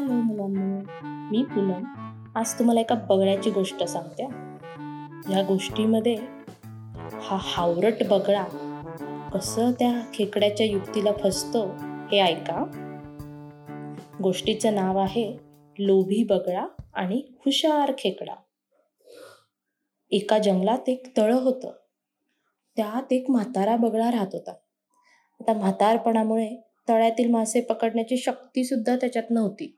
Hello मुलांनो मी पूनम. आज तुम्हाला एका बगळ्याची गोष्ट सांगते. या गोष्टीमध्ये हा हावरट बगळा कसं त्या खेकड्याच्या युक्तीला फसतो हे ऐका. गोष्टीचं नाव आहे लोभी बगळा आणि हुशार खेकडा. एका जंगलात एक तळ होतं. त्यात एक म्हातारा बगळा राहत होता. आता म्हातारपणामुळे तळ्यातील मासे पकडण्याची शक्ती सुद्धा त्याच्यात नव्हती.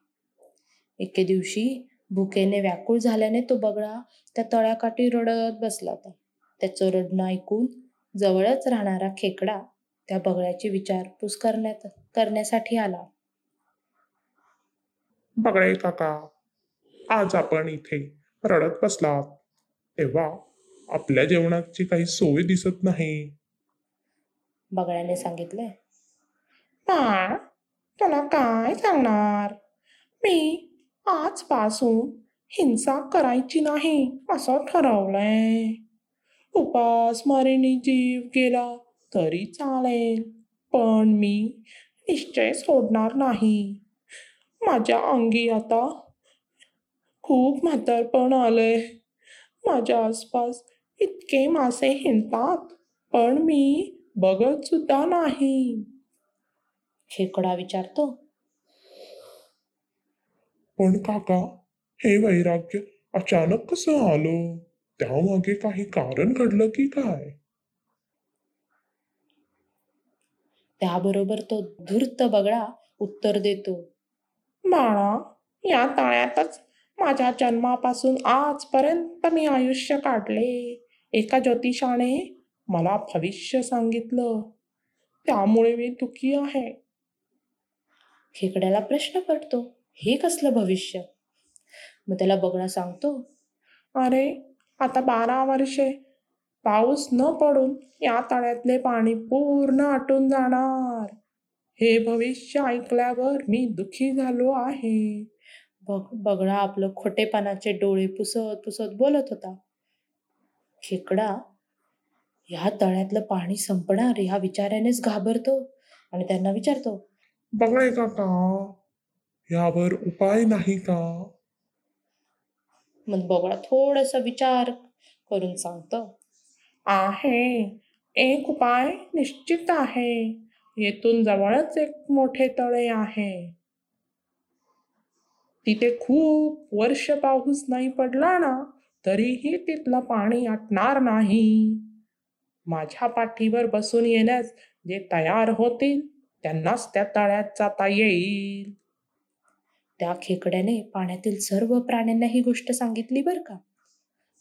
एके दिवशी भुकेने व्याकुळ झाल्याने तो बगळा त्या तळ्याकाठी रडत बसला होता. त्याचं रडणं ऐकून जवळच राहणारा खेकडा त्या बगळ्याची विचारपूस करण्यात करण्यासाठी आला. बगळे काका आज आपण इथे रडत बसलात. तेव्हा आपल्या जेवणाची काही सोय दिसत नाही. बगळ्याने सांगितले. बाळ तुला काय सांगणार? मी आजपासून हिंसा करायची नाही असं ठरवलंय. उपासमारीने जीव गेला तरी चालेल पण मी निश्चय सोडणार नाही. माझ्या अंगी आता खूप म्हातारपण आलंय. माझ्या आसपास इतके मासे हिंडतात पण मी बघत सुद्धा नाही. खेकडा विचारतो पण काका? हे वैराग्य अचानक कसं आलं? त्यामागे काही कारण घडलं की काय? त्याबरोबर तो धूर्त बगळा उत्तर देतो. बाळा या तळ्यातच माझ्या जन्मापासून आजपर्यंत मी आयुष्य काढले. एका ज्योतिषाने मला भविष्य सांगितलं. त्यामुळे मी दुःखी आहे. खेकड्याला प्रश्न पडतो. हे कसलं भविष्य? मग त्याला बगळा सांगतो. अरे आता बारा वर्षे. पाऊस न पडून या तळ्यातले पाणी पूर्ण आटून जाणार. हे भविष्य ऐकल्यावर मी दुःखी झालो आहे. बग बगळा आपलं खोटेपणाचे डोळे पुसत पुसत बोलत होता. खेकडा ह्या तळ्यातलं पाणी संपणार ह्या विचारानेच घाबरतो आणि त्यांना विचारतो काका यावर उपाय नाही का? मग बगळा थोडासा विचार करून सांगतो. आहे. एक उपाय निश्चित आहे. येथून जवळच एक मोठे तळे आहे. तिथे खूप वर्ष पाऊस नाही पडला ना तरीही तिथलं पाणी आटणार नाही. माझ्या पाठीवर बसून येण्यास जे तयार होतील त्यांनाच त्या तळ्यात जाता येईल. त्या खेकड्याने पाण्यातील सर्व प्राण्यांना ही गोष्ट सांगितली बरं का?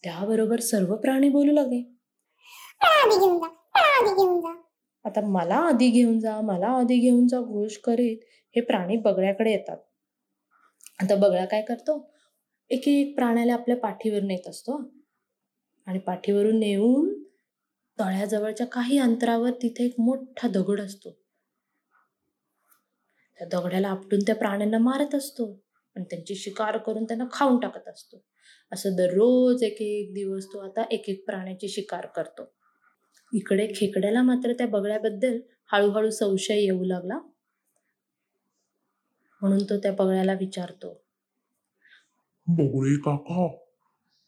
त्याबरोबर सर्व प्राणी बोलू लागले. आता मला आधी घेऊन जा मला आधी घेऊन जा घोष करीत हे प्राणी बगळ्याकडे येतात. आता बगळा काय करतो? एक एक प्राण्याला आपल्या पाठीवर नेत असतो. आणि पाठीवरून नेऊन तळ्याजवळच्या काही अंतरावर तिथे एक मोठा दगड असतो. त्या दगड्याला आपटून त्या प्राण्यांना मारत असतो आणि त्यांची शिकार करून त्यांना खाऊन टाकत असतो. असं दररोज एक एक दिवस तो आता एक एक प्राण्याची शिकार करतो. इकडे खेकड्याला मात्र त्या बगळ्याबद्दल हळूहळू संशय येऊ लागला. म्हणून तो त्या बगळ्याला विचारतो. बगळे काका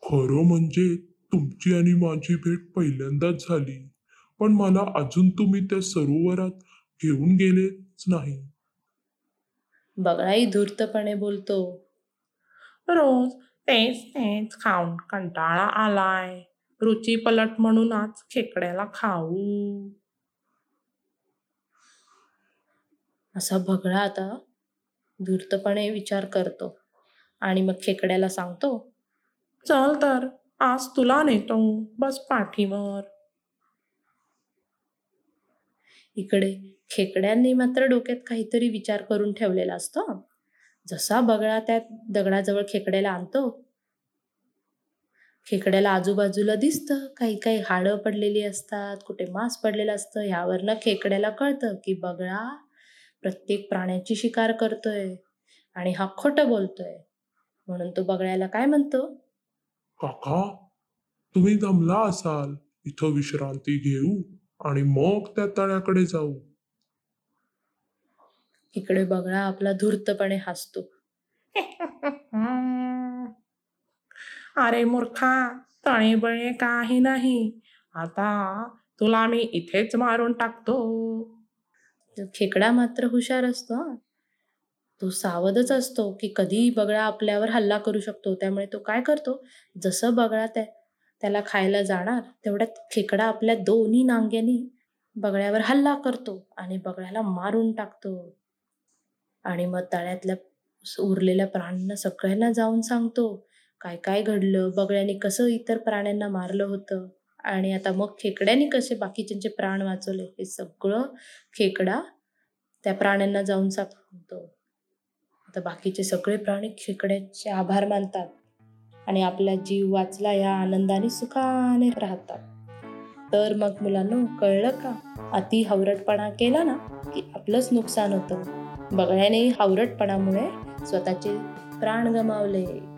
खरं म्हणजे तुमची आणि माझी भेट पहिल्यांदाच झाली पण मला अजून तुम्ही त्या सरोवरात घेऊन गेलेच नाही. बगळाही धूर्तपणे बोलतो. रोज तेच तेच खाऊन कंटाळा आलाय. रुची पलट म्हणून आज खेकड्याला खाऊ. असा बगळा आता धूर्तपणे विचार करतो आणि मग खेकड्याला सांगतो चल तर आज तुला नेतो बस पाठीवर. इकडे खेकड्यांनी मात्र डोक्यात काहीतरी विचार करून ठेवलेला असतो. जसा बगळा त्या दगडाजवळ खेकड्याला आणतो. खेकड्याला आजूबाजूला दिसतं. काही काही हाडं पडलेली असतात कुठे मांस पडलेलं असतं. ह्यावरनं खेकड्याला कळतं की बगळा प्रत्येक प्राण्याची शिकार करतोय आणि हा खोटं बोलतोय. म्हणून तो बगळ्याला काय म्हणतो? काका तुम्ही दमला असाल. इथं विश्रांती घेऊ. आणि मग त्या तळ्याकडे जाऊ. इकडे बगळा आपला धूर्तपणे हसतो. अरे मूर्खा तळेबळे काही नाही. आता तुला मी इथेच मारून टाकतो. खेकडा मात्र हुशार असतो तो सावधच असतो की कधी बगळा आपल्यावर हल्ला करू शकतो. त्यामुळे तो काय करतो? जसं बगळा त्या त्याला खायला जाणार तेवढ्यात खेकडा आपल्या दोन्ही नांग्यांनी बगळ्यावर हल्ला करतो आणि बगळ्याला मारून टाकतो. आणि मग तळ्यातल्या उरलेल्या प्राण्यांना सगळ्यांना जाऊन सांगतो काय काय घडलं बगळ्याने कसं इतर प्राण्यांना मारलं होतं? आणि आता मग खेकड्याने कसे बाकीच्यांचे प्राण वाचवले? हे सगळं खेकडा त्या प्राण्यांना जाऊन सांगतो. आता बाकीचे सगळे प्राणी खेकड्याचे आभार मानतात. आणि आपला जीव वाचला या आनंदाने सुखाने राहतात. तर मग मुलांना कळलं का? अति हावरटपणा केला ना की आपलंच नुकसान होतं. बघण्याने हावरटपणामुळे स्वतःचे प्राण गमावले.